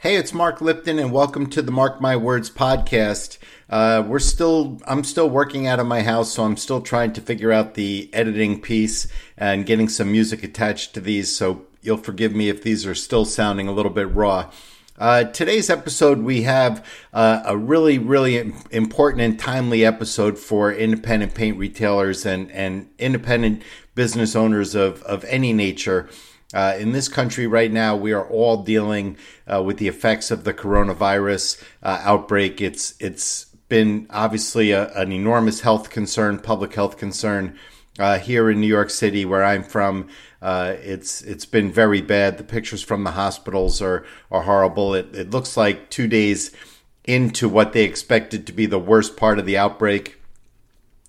Hey, it's Mark Lipton, and welcome to the Mark My Words podcast. Uh, we're still, I'm still working out of my house, so I'm still trying to figure out the editing piece and getting some music attached to these. So you'll forgive me if these are still sounding a little bit raw. Uh, today's episode, we have uh, a really, really important and timely episode for independent paint retailers and, and independent business owners of, of any nature. Uh, in this country right now, we are all dealing uh, with the effects of the coronavirus uh, outbreak. It's it's been obviously a, an enormous health concern, public health concern uh, here in New York City, where I'm from. Uh, it's it's been very bad. The pictures from the hospitals are are horrible. It, it looks like two days into what they expected to be the worst part of the outbreak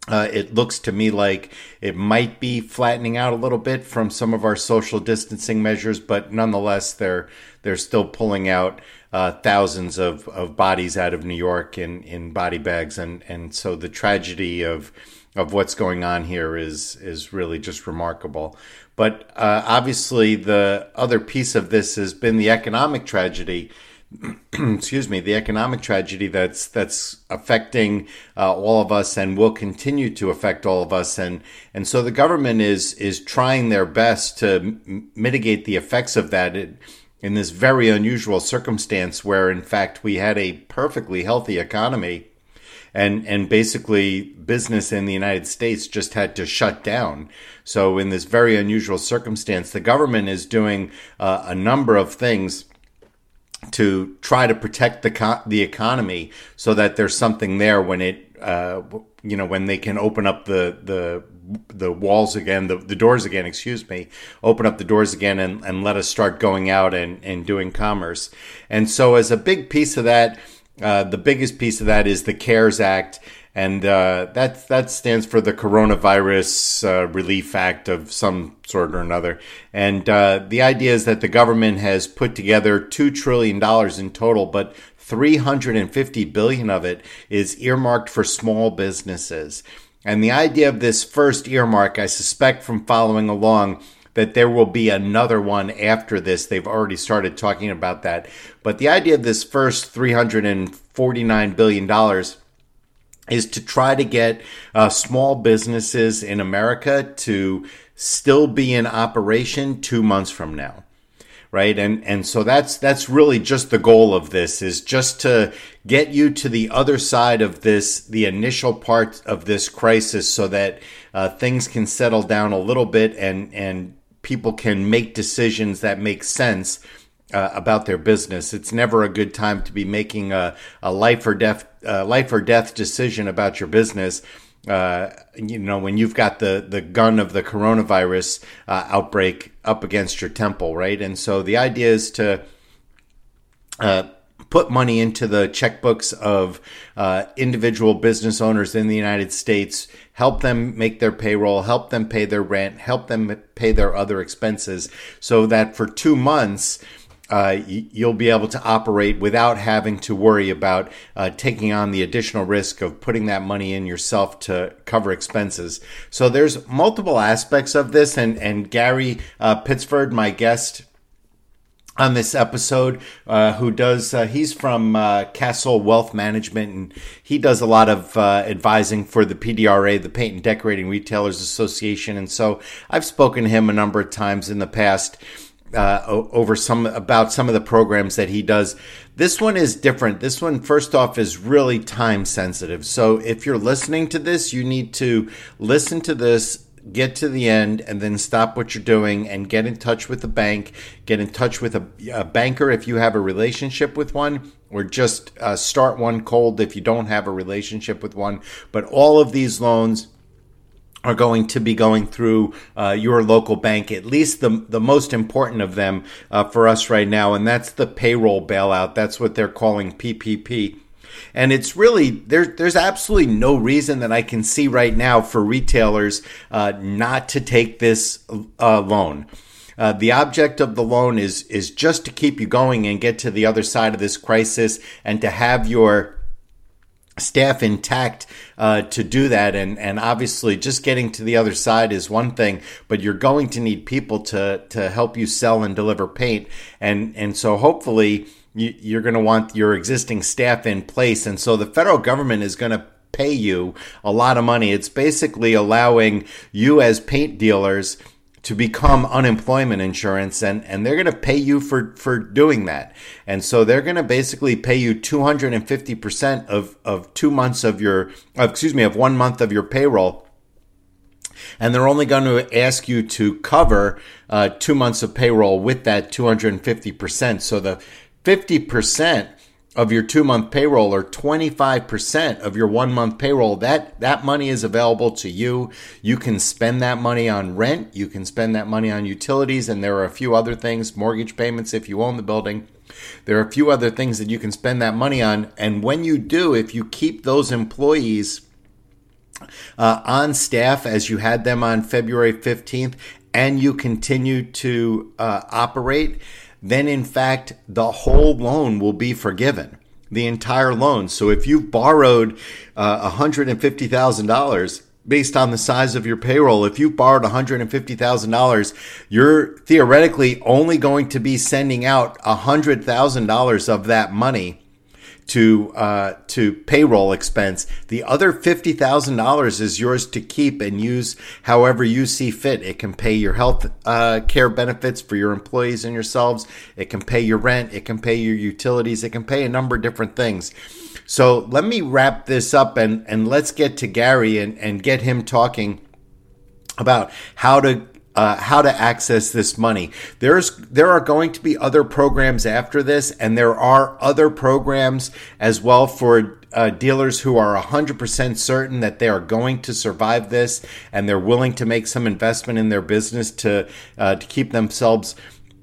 uh, it looks to me like it might be flattening out a little bit from some of our social distancing measures, but nonetheless, they're they're still pulling out uh, thousands of, of bodies out of New York in, in body bags, and, and so the tragedy of of what's going on here is is really just remarkable. But uh, obviously, the other piece of this has been the economic tragedy excuse me, the economic tragedy that's that's affecting uh, all of us and will continue to affect all of us, and and so the government is is trying their best to m- mitigate the effects of that. in this very unusual circumstance, where in fact we had a perfectly healthy economy, and and basically business in the United States just had to shut down. So in this very unusual circumstance, the government is doing uh, a number of things to try to protect the co- the economy so that there's something there when it uh, you know when they can open up the the the walls again the, the doors again excuse me open up the doors again and, and let us start going out and, and doing commerce. And so as a big piece of that uh, the biggest piece of that is the cares act and uh, that that stands for the Coronavirus uh, Relief Act of some sort or another. And uh, the idea is that the government has put together two trillion dollars in total, but 350 billion of it is earmarked for small businesses. And the idea of this first earmark, I suspect from following along, that there will be another one after this. They've already started talking about that. But the idea of this first $349 billion is to try to get uh, small businesses in America to still be in operation two months from now right? And and so that's that's really just the goal of this is just to get you to the other side of this the initial part of this crisis so that uh, things can settle down a little bit and and people can make decisions that make sense uh, about their business. It's never a good time to be making a, a life or death uh, life or death decision about your business. Uh, you know, when you've got the, the gun of the coronavirus uh, outbreak up against your temple, right? And so the idea is to uh, put money into the checkbooks of uh, individual business owners in the United States, help them make their payroll, help them pay their rent, help them pay their other expenses, so that for two months, uh, you'll be able to operate without having to worry about uh, taking on the additional risk of putting that money in yourself to cover expenses. So there's multiple aspects of this, and and Gary uh, Pittsford, my guest on this episode, uh, who does uh, he's from uh, Castle Wealth Management, and he does a lot of uh, advising for the PDRA, the Paint and Decorating Retailers Association, and so I've spoken to him a number of times in the past uh, over some about some of the programs that he does. This one is different. This one, first off, is really time sensitive. So if you're listening to this, you need to listen to this, get to the end, and then stop what you're doing and get in touch with the bank. Get in touch with a, a banker if you have a relationship with one, or just uh, start one cold if you don't have a relationship with one. But all of these loans are going to be going through uh, your local bank, at least the, the most important of them uh, for us right now, and that's the payroll bailout. That's what they're calling PPP. And it's really, there, there's absolutely no reason that I can see right now for retailers uh, not to take this uh, loan. Uh, the object of the loan is is just to keep you going and get to the other side of this crisis and to have your staff intact uh, to do that and and obviously just getting to the other side is one thing but you're going to need people to to help you sell and deliver paint and and so hopefully you're going to want your existing staff in place. And so the federal government is going to pay you a lot of money. It's basically allowing you as paint dealers to become unemployment insurance and, and they're going to pay you for, for doing that. And so they're going to basically pay you 250% of, of two months of your, excuse me, of one month of your payroll. And they're only going to ask you to cover uh, two months of payroll with that 250%. So the 50% of your two month payroll or 25% of your one month payroll that that money is available to you. You can spend that money on rent. You can spend that money on utilities and there are a few other things mortgage payments if you own the building. There are a few other things that you can spend that money on and when you do if you keep those employees uh, on staff as you had them on February 15th and you continue to uh, operate then in fact the whole loan will be forgiven, the entire loan. So if you've borrowed uh, $150,000 based on the size of your payroll, if you borrowed $150,000, you're theoretically only going to be sending out $100,000 of that money to uh, to payroll expense. The other fifty thousand dollars is yours to keep and use however you see fit. It can pay your health uh, care benefits for your employees and yourselves. It can pay your rent. It can pay your utilities. It can pay a number of different things. So let me wrap this up and and let's get to Gary and and get him talking about how to uh, how to access this money. There's there are going to be other programs after this, and there are other programs as well for uh, dealers who are 100% certain that they are going to survive this, and they're willing to make some investment in their business to uh, to keep themselves.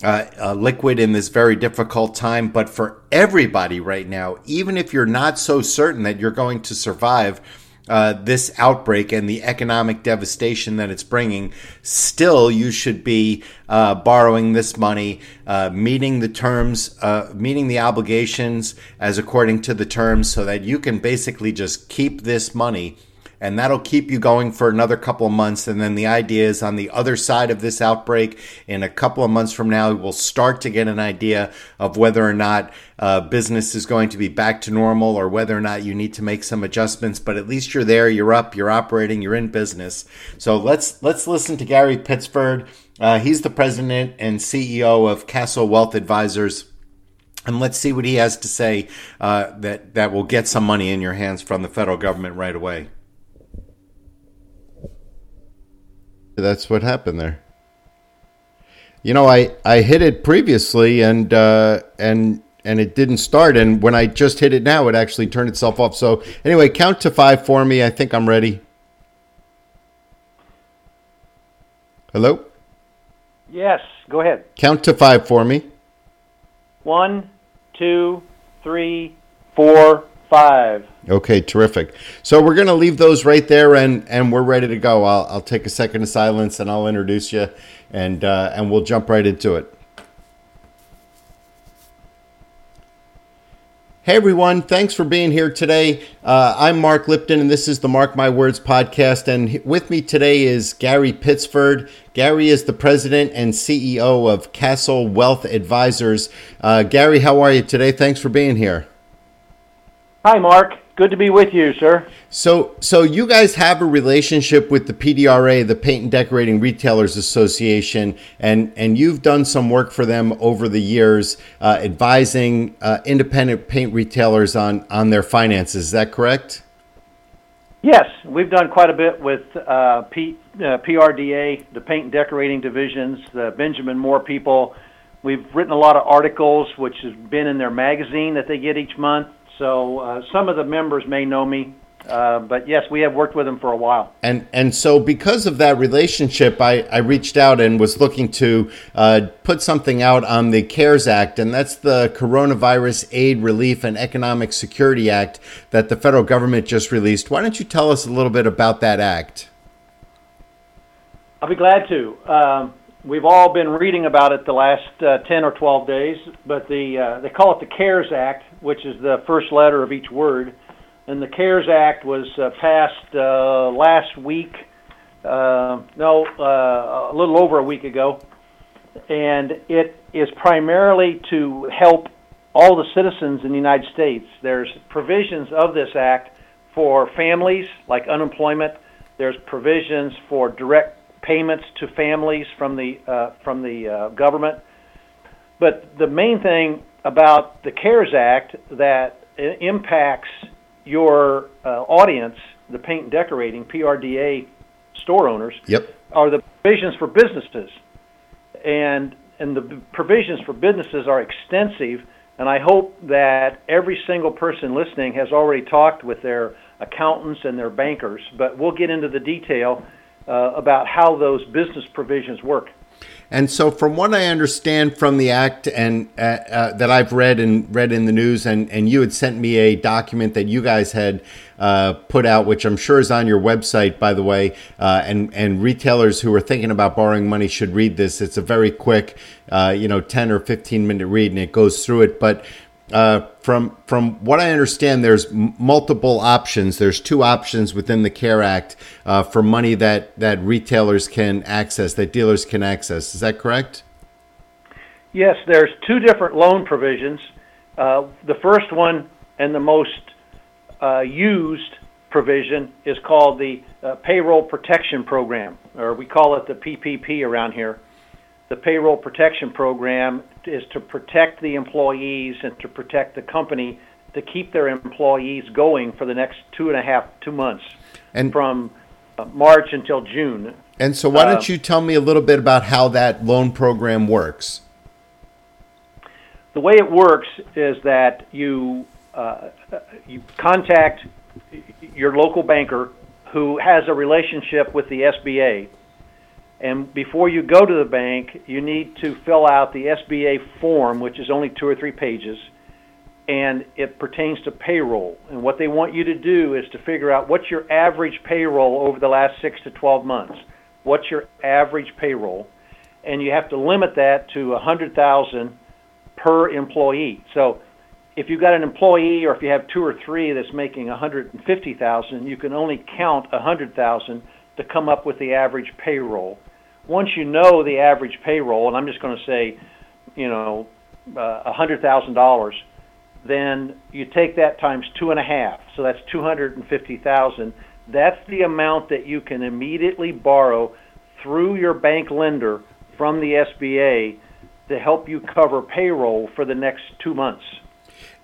Uh, uh, liquid in this very difficult time. But for everybody right now, even if you're not so certain that you're going to survive, uh, this outbreak and the economic devastation that it's bringing, still you should be uh, borrowing this money, uh, meeting the terms, uh, meeting the obligations as according to the terms, so that you can basically just keep this money and that'll keep you going for another couple of months. And then the idea is on the other side of this outbreak, in a couple of months from now, we'll start to get an idea of whether or not uh, business is going to be back to normal or whether or not you need to make some adjustments. But at least you're there, you're up, you're operating, you're in business. So let's let's listen to Gary Pittsford. Uh, he's the president and CEO of Castle Wealth Advisors and let's see what he has to say uh, that that will get some money in your hands from the federal government right away. That's what happened there. You know, I, I hit it previously and uh, and and it didn't start. And when I just hit it now, it actually turned itself off. So anyway, count to five for me. I think I'm ready. Hello. Yes, go ahead. Count to five for me. One, two, three, four, five. Okay, terrific. So we're going to leave those right there, and and we're ready to go. I'll I'll take a second of silence, and I'll introduce you, and uh, and we'll jump right into it. Hey everyone, thanks for being here today. Uh, I'm Mark Lipton, and this is the Mark My Words podcast. And with me today is Gary Pittsford. Gary is the president and CEO of Castle Wealth Advisors. Uh, Gary, how are you today? Thanks for being here. Hi, Mark. Good to be with you, sir. So, so you guys have a relationship with the PDRA, the Paint and Decorating Retailers Association, and and you've done some work for them over the years, uh, advising uh, independent paint retailers on on their finances. Is that correct? Yes, we've done quite a bit with uh, P, uh, PRDA, the Paint and Decorating divisions, the Benjamin Moore people. We've written a lot of articles, which has been in their magazine that they get each month so uh, some of the members may know me, uh, but yes, we have worked with them for a while. And and so because of that relationship, I, I reached out and was looking to uh, put something out on the CARES Act, and that's the Coronavirus Aid, Relief, and Economic Security Act that the federal government just released. Why don't you tell us a little bit about that act? I'll be glad to. Um, we've all been reading about it the last uh, 10 or 12 days, but the uh, they call it the CARES Act, which is the first letter of each word. And the CARES Act was uh, passed uh, last week, uh, no, a little over a week ago, and it is primarily to help all the citizens in the United States. There's provisions of this act for families, like unemployment. There's provisions for direct payments to families from the uh, from the uh, government. But the main thing about the CARES Act that impacts your uh, audience, the paint and decorating (PRDA) store owners, yep. are the provisions for businesses, and and the provisions for businesses are extensive. And I hope that every single person listening has already talked with their accountants and their bankers. But we'll get into the detail uh, about how those business provisions work. And so, from what I understand from the act and uh, uh, that I've read and read in the news, and, and you had sent me a document that you guys had uh, put out, which I'm sure is on your website, by the way. Uh, and and retailers who are thinking about borrowing money should read this. It's a very quick, uh, you know, 10 or 15 minute read, and it goes through it. But uh, from from what I understand, there's m- multiple options. There's two options within the CARE Act uh, for money that that retailers can access, that dealers can access. Is that correct? Yes, there's two different loan provisions. Uh, the first one and the most uh, used provision is called the uh, Payroll Protection Program, or we call it the PPP around here the payroll protection program is to protect the employees and to protect the company to keep their employees going for the next two and a half two months and from uh, March until June. And so, why don't uh, you tell me a little bit about how that loan program works? The way it works is that you uh, you contact your local banker who has a relationship with the SBA and before you go to the bank, you need to fill out the SBA form, which is only two or three pages, and it pertains to payroll. And what they want you to do is to figure out what's your average payroll over the last six to 12 months. What's your average payroll? And you have to limit that to 100,000 per employee. So if you've got an employee or if you have two or three that's making 150,000, you can only count 100,000 to come up with the average payroll once you know the average payroll, and I'm just going to say, you know, uh, a hundred thousand dollars, then you take that times two and a half, so that's two hundred and fifty thousand. That's the amount that you can immediately borrow through your bank lender from the SBA to help you cover payroll for the next two months.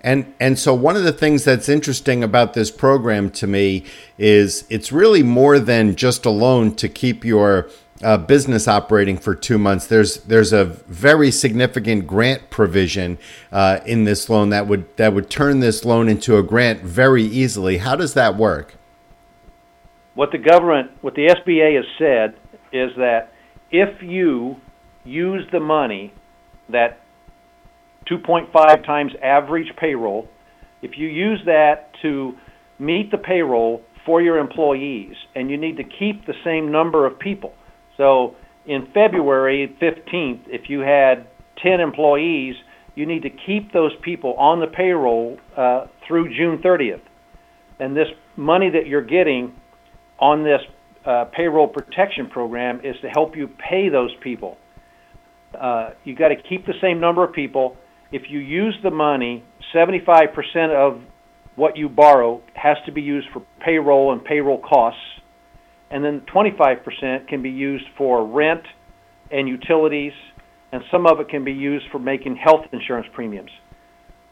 And and so one of the things that's interesting about this program to me is it's really more than just a loan to keep your uh, business operating for two months, there's there's a very significant grant provision uh, in this loan that would that would turn this loan into a grant very easily. How does that work? What the government, what the SBA has said, is that if you use the money that 2.5 times average payroll, if you use that to meet the payroll for your employees, and you need to keep the same number of people so in February 15th, if you had 10 employees, you need to keep those people on the payroll uh, through June 30th. And this money that you're getting on this uh, payroll protection program is to help you pay those people. Uh, you got to keep the same number of people. If you use the money, 75% of what you borrow has to be used for payroll and payroll costs and then 25% can be used for rent and utilities, and some of it can be used for making health insurance premiums.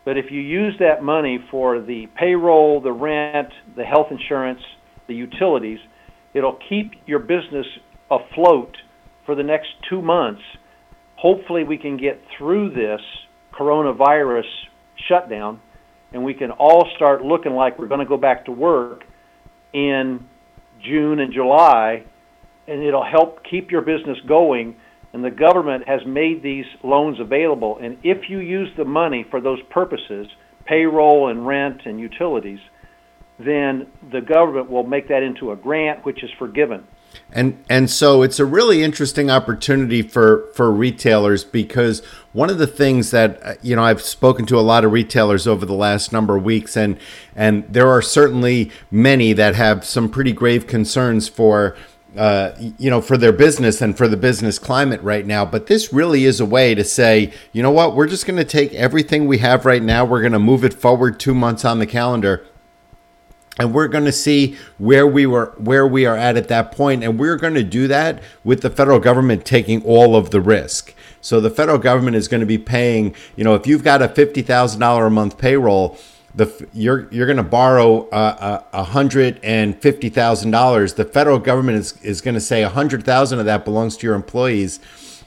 But if you use that money for the payroll, the rent, the health insurance, the utilities, it'll keep your business afloat for the next two months. Hopefully, we can get through this coronavirus shutdown and we can all start looking like we're going to go back to work in June and July, and it'll help keep your business going. And the government has made these loans available. And if you use the money for those purposes, payroll and rent and utilities, then the government will make that into a grant, which is forgiven. And and so it's a really interesting opportunity for for retailers because one of the things that uh, you know I've spoken to a lot of retailers over the last number of weeks and and there are certainly many that have some pretty grave concerns for uh, you know, for their business and for the business climate right now. But this really is a way to say, you know what, we're just going to take everything we have right now, we're going to move it forward two months on the calendar, and we're going to see where we were where we are at at that point and we're going to do that with the federal government taking all of the risk so the federal government is going to be paying you know if you've got a $50,000 a month payroll the you're you're going to borrow uh, a hundred and fifty thousand dollars. The federal government is is going to say a hundred thousand of that belongs to your employees.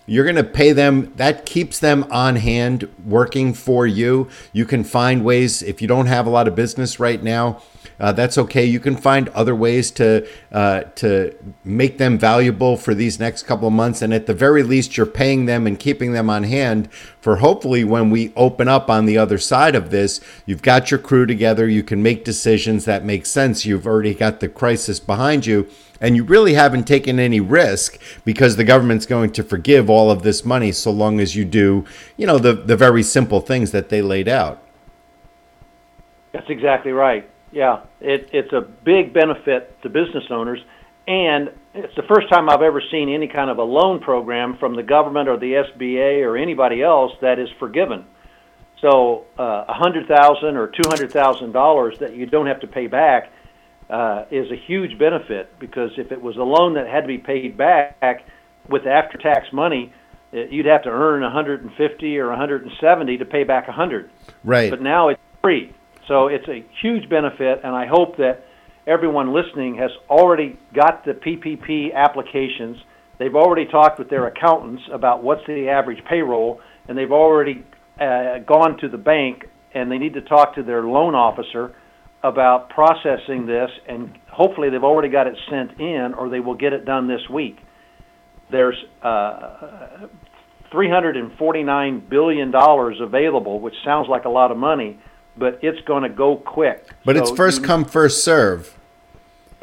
You're going to pay them. That keeps them on hand working for you. You can find ways if you don't have a lot of business right now uh, that's okay. You can find other ways to uh, to make them valuable for these next couple of months, and at the very least, you're paying them and keeping them on hand for hopefully when we open up on the other side of this, you've got your crew together. You can make decisions that make sense. You've already got the crisis behind you. And you really haven't taken any risk because the government's going to forgive all of this money so long as you do, you know, the, the very simple things that they laid out. That's exactly right. Yeah, it, it's a big benefit to business owners, and it's the first time I've ever seen any kind of a loan program from the government or the SBA or anybody else that is forgiven. So uh, a hundred thousand or two hundred thousand dollars that you don't have to pay back uh, is a huge benefit because if it was a loan that had to be paid back with after-tax money, uh, you'd have to earn 150 or 170 to pay back 100. Right. But now it's free. So it's a huge benefit, and I hope that everyone listening has already got the PPP applications. They've already talked with their accountants about what's the average payroll, and they've already uh, gone to the bank and they need to talk to their loan officer about processing this, and hopefully they've already got it sent in or they will get it done this week. There's uh, $349 billion available, which sounds like a lot of money but it's going to go quick. But so it's first you, come, first serve.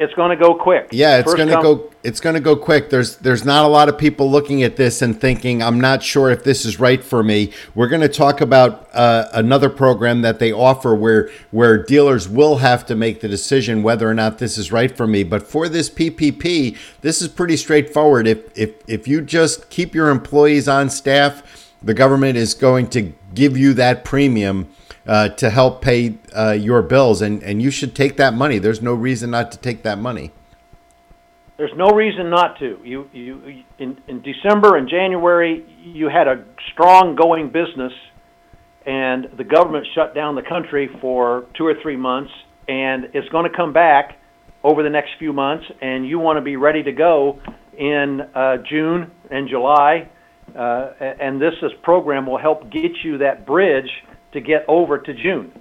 It's going to go quick. Yeah, it's going to go. It's going to go quick. There's there's not a lot of people looking at this and thinking, I'm not sure if this is right for me. We're going to talk about uh, another program that they offer where where dealers will have to make the decision whether or not this is right for me. But for this PPP, this is pretty straightforward. If if if you just keep your employees on staff, the government is going to give you that premium uh, to help pay uh, your bills, and, and you should take that money. There's no reason not to take that money. There's no reason not to. You, you, in, in December and January, you had a strong going business, and the government shut down the country for two or three months, and it's going to come back over the next few months, and you want to be ready to go in uh, June and July. Uh, and this, this program will help get you that bridge to get over to June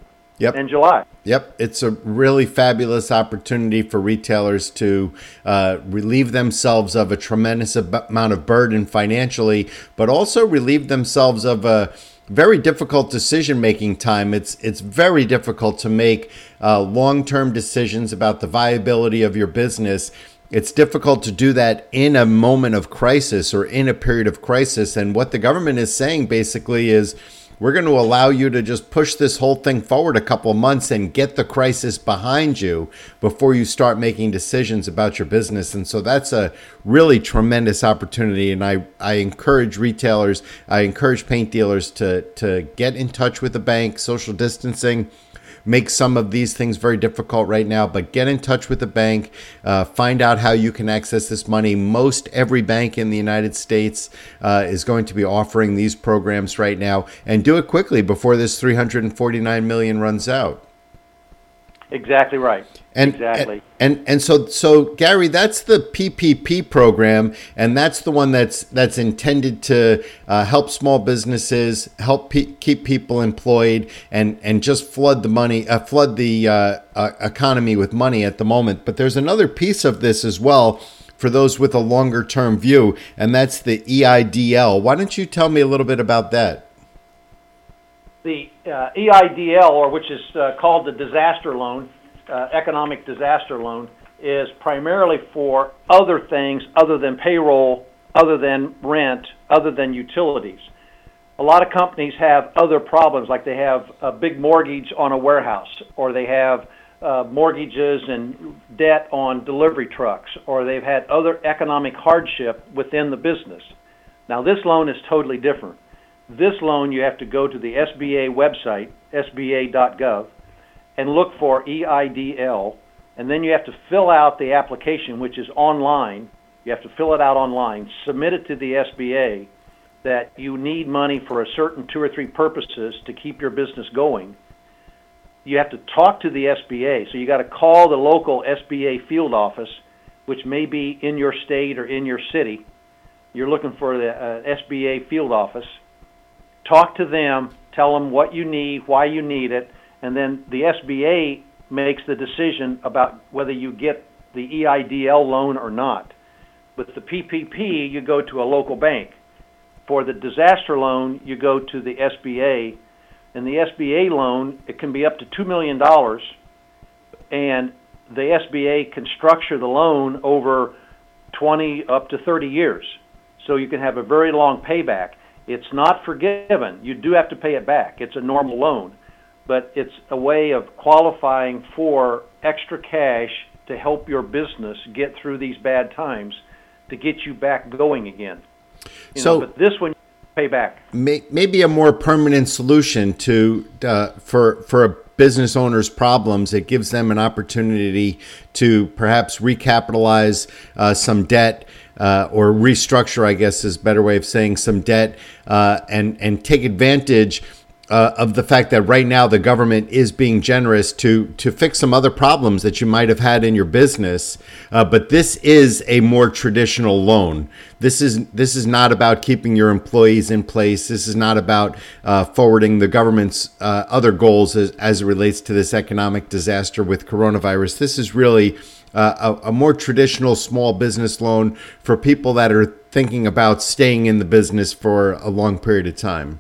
yep. and July. Yep, it's a really fabulous opportunity for retailers to uh, relieve themselves of a tremendous amount of burden financially, but also relieve themselves of a very difficult decision making time. It's it's very difficult to make uh, long term decisions about the viability of your business. It's difficult to do that in a moment of crisis or in a period of crisis. And what the government is saying basically is we're going to allow you to just push this whole thing forward a couple months and get the crisis behind you before you start making decisions about your business. And so that's a really tremendous opportunity. And I, I encourage retailers, I encourage paint dealers to, to get in touch with the bank, social distancing make some of these things very difficult right now, but get in touch with the bank, uh, find out how you can access this money. Most every bank in the United States uh, is going to be offering these programs right now, and do it quickly before this 349 million runs out. Exactly right. And, exactly. And, and and so so Gary, that's the PPP program, and that's the one that's that's intended to uh, help small businesses, help pe- keep people employed, and and just flood the money, uh, flood the uh, uh economy with money at the moment. But there's another piece of this as well for those with a longer term view, and that's the EIDL. Why don't you tell me a little bit about that? the uh, EIDL, or which is uh, called the disaster loan, economic disaster loan, is primarily for other things other than payroll, other than rent, other than utilities. A lot of companies have other problems, like they have a big mortgage on a warehouse, or they have uh, mortgages and debt on delivery trucks, or they've had other economic hardship within the business. Now, this loan is totally different. This loan, you have to go to the SBA website, sba.gov, and look for EIDL, and then you have to fill out the application, which is online. You have to fill it out online, submit it to the SBA that you need money for a certain two or three purposes to keep your business going you have to talk to the SBA. So you got to call the local SBA field office, which may be in your state or in your city. You're looking for the uh, SBA field office. Talk to them, tell them what you need, why you need it, and then the SBA makes the decision about whether you get the EIDL loan or not. With the PPP, you go to a local bank. For the disaster loan, you go to the SBA in the SBA loan, it can be up to $2 million, and the SBA can structure the loan over 20 up to 30 years. So you can have a very long payback. It's not forgiven. You do have to pay it back. It's a normal loan, but it's a way of qualifying for extra cash to help your business get through these bad times to get you back going again. You so, know, but this one pay back. May, maybe a more permanent solution to uh, for for a business owner's problems. It gives them an opportunity to perhaps recapitalize uh, some debt. Uh, or restructure, I guess is a better way of saying some debt, uh, and and take advantage uh, of the fact that right now the government is being generous to to fix some other problems that you might have had in your business. Uh, but this is a more traditional loan. This is this is not about keeping your employees in place. This is not about uh, forwarding the government's uh, other goals as, as it relates to this economic disaster with coronavirus. This is really uh, a, a more traditional small business loan for people that are thinking about staying in the business for a long period of time.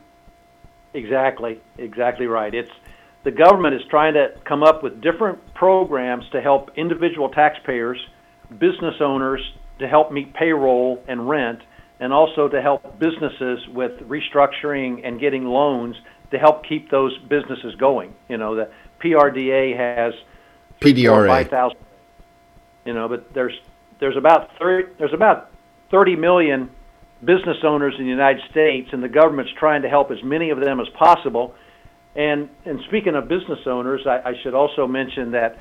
Exactly, exactly right. It's the government is trying to come up with different programs to help individual taxpayers, business owners to help meet payroll and rent, and also to help businesses with restructuring and getting loans to help keep those businesses going. You know, the PRDA has PDRA five thousand. You know, but there's there's about thirty there's about thirty million business owners in the United States, and the government's trying to help as many of them as possible. And and speaking of business owners, I, I should also mention that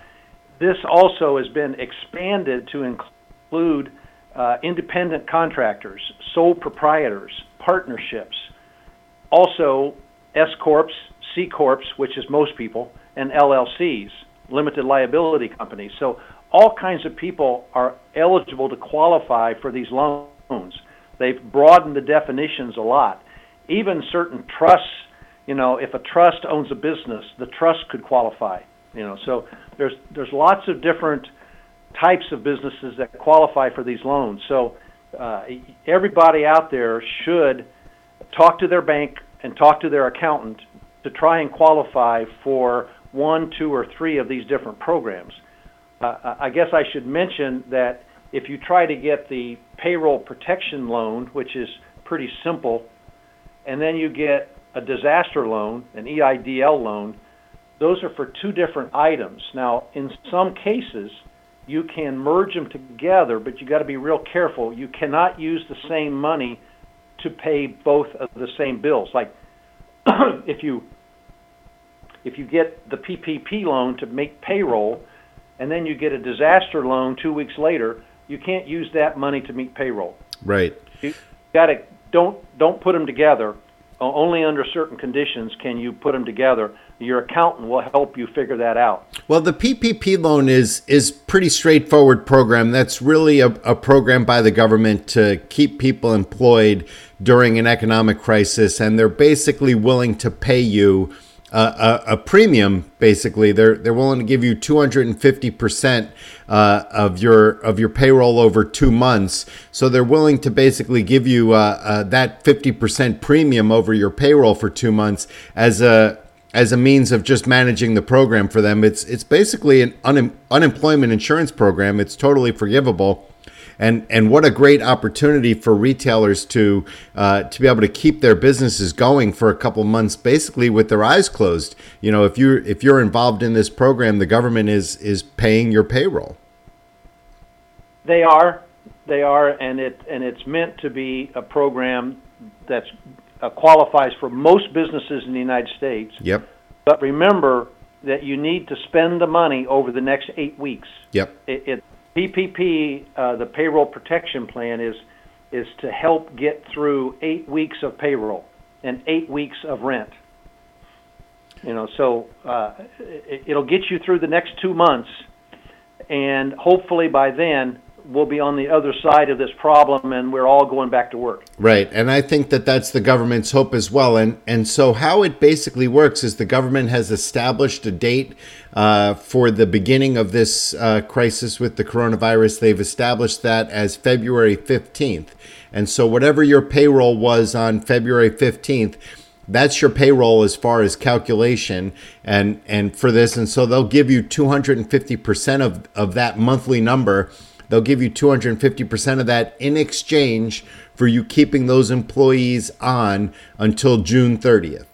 this also has been expanded to include uh, independent contractors, sole proprietors, partnerships, also S corps, C corps, which is most people, and LLCs, limited liability companies. So all kinds of people are eligible to qualify for these loans. They've broadened the definitions a lot. Even certain trusts, you know, if a trust owns a business, the trust could qualify. You know, so there's there's lots of different types of businesses that qualify for these loans. So uh, everybody out there should talk to their bank and talk to their accountant to try and qualify for one, two, or three of these different programs. Uh, I guess I should mention that if you try to get the payroll protection loan, which is pretty simple, and then you get a disaster loan, an EIDL loan, those are for two different items. Now, in some cases, you can merge them together, but you got to be real careful. You cannot use the same money to pay both of the same bills. Like if you if you get the PPP loan to make payroll, and then you get a disaster loan two weeks later, you can't use that money to meet payroll. Right. You got to don't don't put them together. Only under certain conditions can you put them together. Your accountant will help you figure that out. Well, the PPP loan is is pretty straightforward program. That's really a, a program by the government to keep people employed during an economic crisis, and they're basically willing to pay you a, a, premium. Basically, they're they're willing to give you 250 percent uh, of your of your payroll over two months. So they're willing to basically give you uh, uh, that 50 percent premium over your payroll for two months as a as a means of just managing the program for them. It's it's basically an un- unemployment insurance program. It's totally forgivable. And and what a great opportunity for retailers to uh, to be able to keep their businesses going for a couple months, basically with their eyes closed. You know, if you're if you're involved in this program, the government is is paying your payroll. They are, they are, and it and it's meant to be a program that uh, qualifies for most businesses in the United States. Yep. But remember that you need to spend the money over the next eight weeks. Yep. It, it PPP, uh, the payroll protection plan, is is to help get through eight weeks of payroll and eight weeks of rent. You know, so uh, it, it'll get you through the next two months, and hopefully by then we'll be on the other side of this problem and we're all going back to work. Right. And I think that that's the government's hope as well. And, and so, how it basically works is the government has established a date uh, for the beginning of this uh, crisis with the coronavirus. They've established that as February 15th. And so, whatever your payroll was on February 15th, that's your payroll as far as calculation and and for this and so they'll give you 250% of of that monthly number They'll give you 250% of that in exchange for you keeping those employees on until June 30th.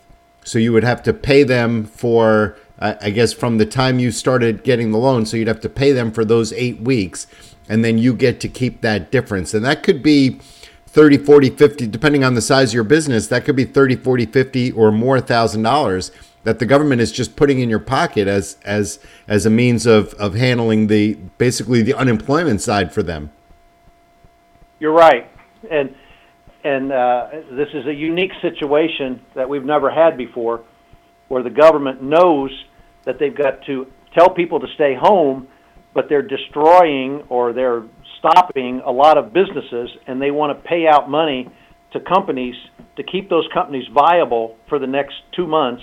So you would have to pay them for, I guess, from the time you started getting the loan. So you'd have to pay them for those eight weeks. And then you get to keep that difference. And that could be 30, 40, 50, depending on the size of your business, that could be 30, 40, 50 or more thousand dollars that the government is just putting in your pocket as as as a means of of handling the basically the unemployment side for them. You're right, and and uh, this is a unique situation that we've never had before, where the government knows that they've got to tell people to stay home, but they're destroying or they're stopping a lot of businesses, and they want to pay out money to companies to keep those companies viable for the next two months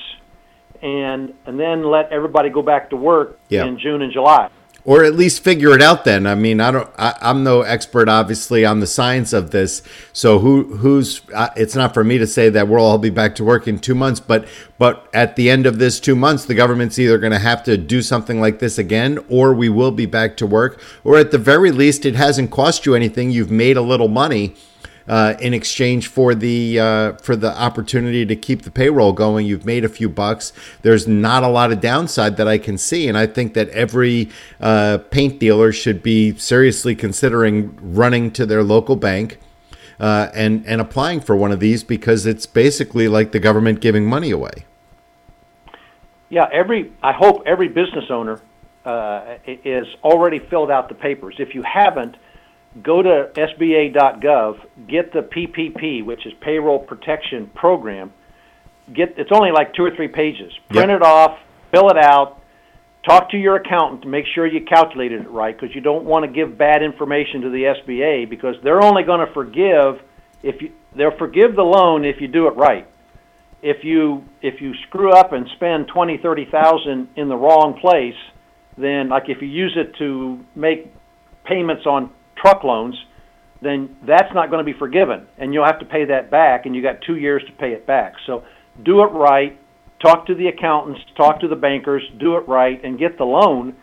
and and then let everybody go back to work yeah. in June and July. Or at least figure it out. Then I mean, I don't. I, am no expert, obviously, on the science of this. So who who's? Uh, it's not for me to say that we'll all be back to work in two months. But but at the end of this two months, the government's either going to have to do something like this again, or we will be back to work. Or at the very least, it hasn't cost you anything. You've made a little money uh, in exchange for the uh, for the opportunity to keep the payroll going. You've made a few bucks. There's not a lot of downside that I can see, and I think that every uh, paint dealer should be seriously considering running to their local bank. Uh, and and applying for one of these because it's basically like the government giving money away. Yeah, every I hope every business owner uh, is already filled out the papers. If you haven't, go to SBA.gov, get the PPP, which is Payroll Protection Program. Get it's only like two or three pages. Print yep. it off, fill it out, talk to your accountant to make sure you calculated it right because you don't want to give bad information to the SBA because they're only going to forgive if you they'll forgive the loan if you do it right. If you if you screw up and spend twenty thirty thousand in the wrong place, then like if you use it to make payments on truck loans, then that's not going to be forgiven, and you'll have to pay that back, and you got two years to pay it back. So do it right. Talk to the accountants, talk to the bankers, do it right, and get the loan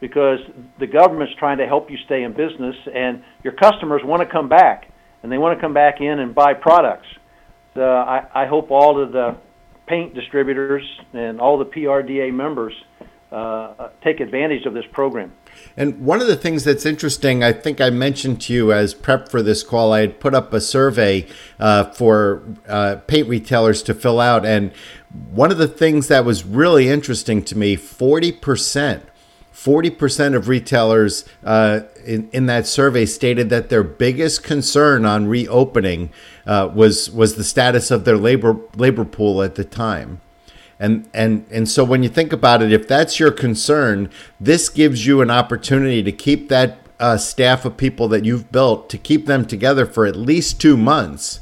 because the government's trying to help you stay in business, and your customers want to come back, and they want to come back in and buy products. So I, I hope all of the paint distributors and all the PRDA members uh, take advantage of this program. And one of the things that's interesting, I think I mentioned to you as prep for this call, I had put up a survey uh, for uh, paint retailers to fill out. And one of the things that was really interesting to me 40%. 40% of retailers uh, in, in that survey stated that their biggest concern on reopening uh, was was the status of their labor labor pool at the time. And and and so when you think about it, if that's your concern, this gives you an opportunity to keep that uh, staff of people that you've built to keep them together for at least two months.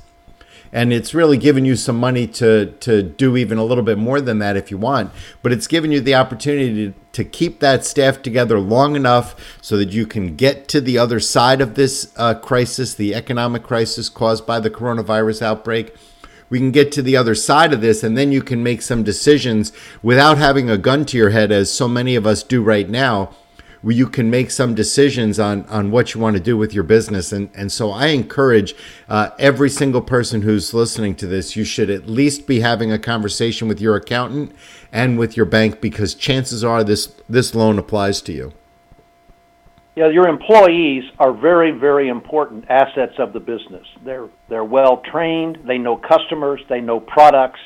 And it's really giving you some money to to do even a little bit more than that if you want. But it's giving you the opportunity to, to keep that staff together long enough so that you can get to the other side of this uh, crisis, the economic crisis caused by the coronavirus outbreak we can get to the other side of this and then you can make some decisions without having a gun to your head as so many of us do right now where you can make some decisions on on what you want to do with your business. And and so I encourage uh, every single person who's listening to this, you should at least be having a conversation with your accountant and with your bank because chances are this this loan applies to you. Yeah, your employees are very, very important assets of the business. They're they're well trained. They know customers. They know products.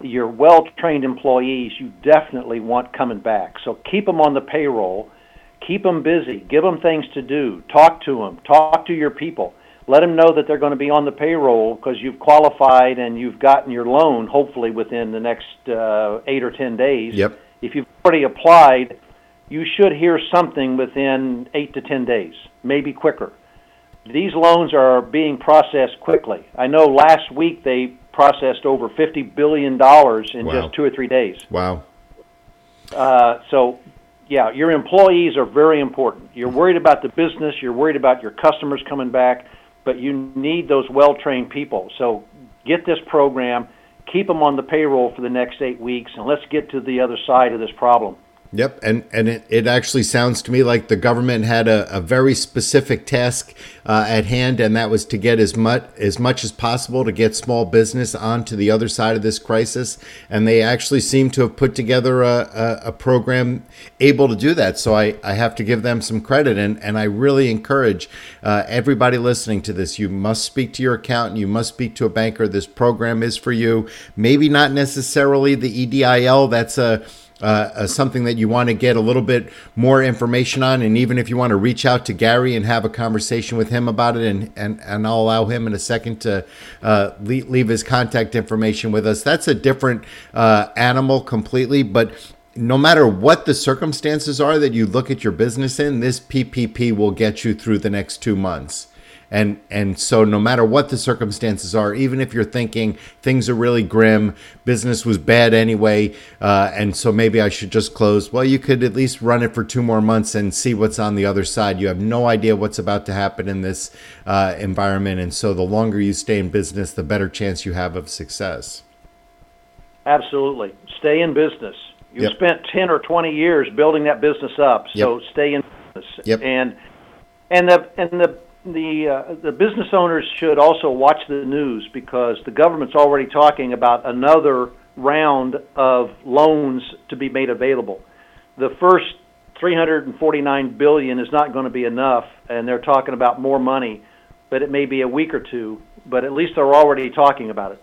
Your well trained employees, you definitely want coming back. So keep them on the payroll. Keep them busy. Give them things to do. Talk to them. Talk to your people. Let them know that they're going to be on the payroll because you've qualified and you've gotten your loan. Hopefully within the next uh, eight or ten days. Yep. If you've already applied you should hear something within eight to ten days, maybe quicker. These loans are being processed quickly. I know last week they processed over fifty billion dollars in Wow. just two or three days. Wow. Uh, so, yeah, your employees are very important. You're worried about the business, you're worried about your customers coming back, but you need those well-trained people. So, get this program, keep them on the payroll for the next eight weeks, and let's get to the other side of this problem. Yep, and and it, it actually sounds to me like the government had a, a very specific task uh, at hand, and that was to get as much as much as possible to get small business onto the other side of this crisis, and they actually seem to have put together a, a, a program able to do that. So I, I have to give them some credit, and and I really encourage uh, everybody listening to this. You must speak to your accountant. You must speak to a banker. This program is for you. Maybe not necessarily the EIDL. That's a uh, uh, something that you want to get a little bit more information on, and even if you want to reach out to Gary and have a conversation with him about it, and and, and I'll allow him in a second to uh, leave, his contact information with us. That's a different uh, animal completely, but. No matter what the circumstances are that you look at your business in, this PPP will get you through the next two months and and so no matter what the circumstances are even if you're thinking things are really grim business was bad anyway uh, and so maybe i should just close well you could at least run it for two more months and see what's on the other side you have no idea what's about to happen in this uh, environment and so the longer you stay in business the better chance you have of success Absolutely. Stay in business. You Yep. spent 10 or 20 years building that business up, so stay in business. Yep. And and the and the the uh, the business owners should also watch the news because the government's already talking about another round of loans to be made available. The first 349 billion is not going to be enough and they're talking about more money, but it may be a week or two, but at least they're already talking about it.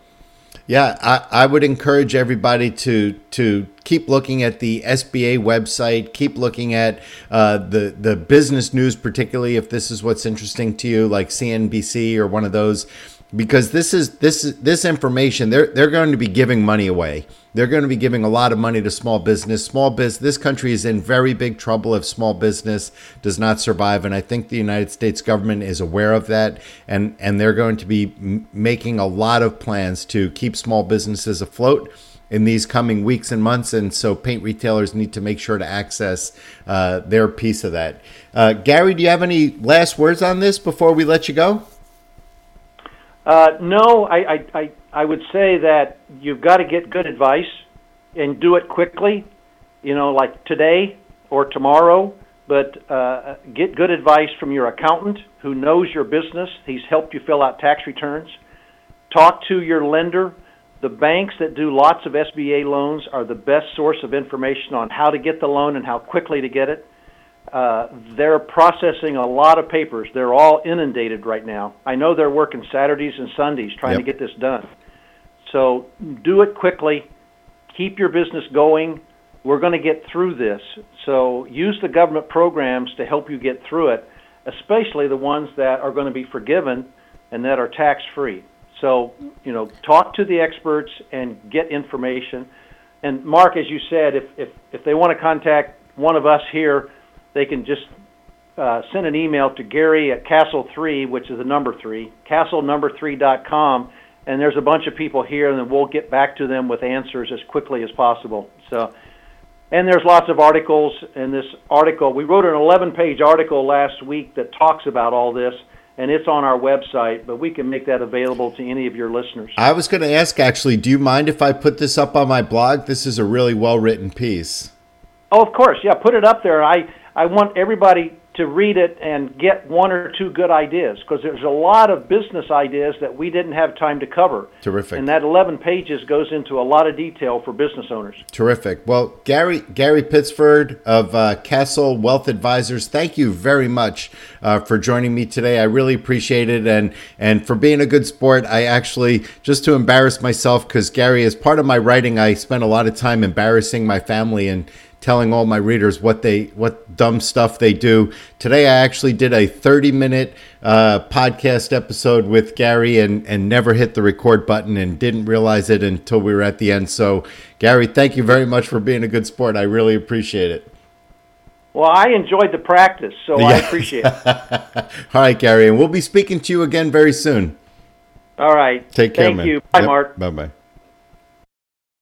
Yeah, I, I would encourage everybody to to keep looking at the SBA website. Keep looking at uh, the the business news, particularly if this is what's interesting to you, like CNBC or one of those, because this is this is this information. They're they're going to be giving money away. They're going to be giving a lot of money to small business. Small business. This country is in very big trouble if small business does not survive, and I think the United States government is aware of that, and and they're going to be m- making a lot of plans to keep small businesses afloat in these coming weeks and months. And so, paint retailers need to make sure to access uh, their piece of that. Uh, Gary, do you have any last words on this before we let you go? Uh, no, I, I, I, I would say that you've got to get good advice and do it quickly, you know, like today or tomorrow. But uh, get good advice from your accountant who knows your business. He's helped you fill out tax returns. Talk to your lender. The banks that do lots of SBA loans are the best source of information on how to get the loan and how quickly to get it. Uh, they're processing a lot of papers. They're all inundated right now. I know they're working Saturdays and Sundays trying Yep. to get this done. So do it quickly. Keep your business going. We're going to get through this. So use the government programs to help you get through it, especially the ones that are going to be forgiven and that are tax free. So, you know, talk to the experts and get information. And Mark, as you said, if, if, if they want to contact one of us here, they can just uh, send an email to Gary at Castle Three, which is the number three, Castle number three dot com, and there's a bunch of people here, and then we'll get back to them with answers as quickly as possible. So, and there's lots of articles in this article. We wrote an 11-page article last week that talks about all this, and it's on our website. But we can make that available to any of your listeners. I was going to ask actually, do you mind if I put this up on my blog? This is a really well written piece. Oh, of course, yeah. Put it up there. I I want everybody to read it and get one or two good ideas because there's a lot of business ideas that we didn't have time to cover. Terrific. And that 11 pages goes into a lot of detail for business owners. Terrific. Well, Gary Gary Pittsford of uh, Castle Wealth Advisors, thank you very much uh, for joining me today. I really appreciate it, and and for being a good sport. I actually just to embarrass myself because Gary, as part of my writing, I spent a lot of time embarrassing my family and telling all my readers what they what dumb stuff they do. Today I actually did a 30 minute uh, podcast episode with Gary and and never hit the record button and didn't realize it until we were at the end. So Gary, thank you very much for being a good sport. I really appreciate it. Well, I enjoyed the practice, so yeah. I appreciate it. all right, Gary, and we'll be speaking to you again very soon. All right. Take care, Thank man. you. Bye, yep. Mark. Bye bye.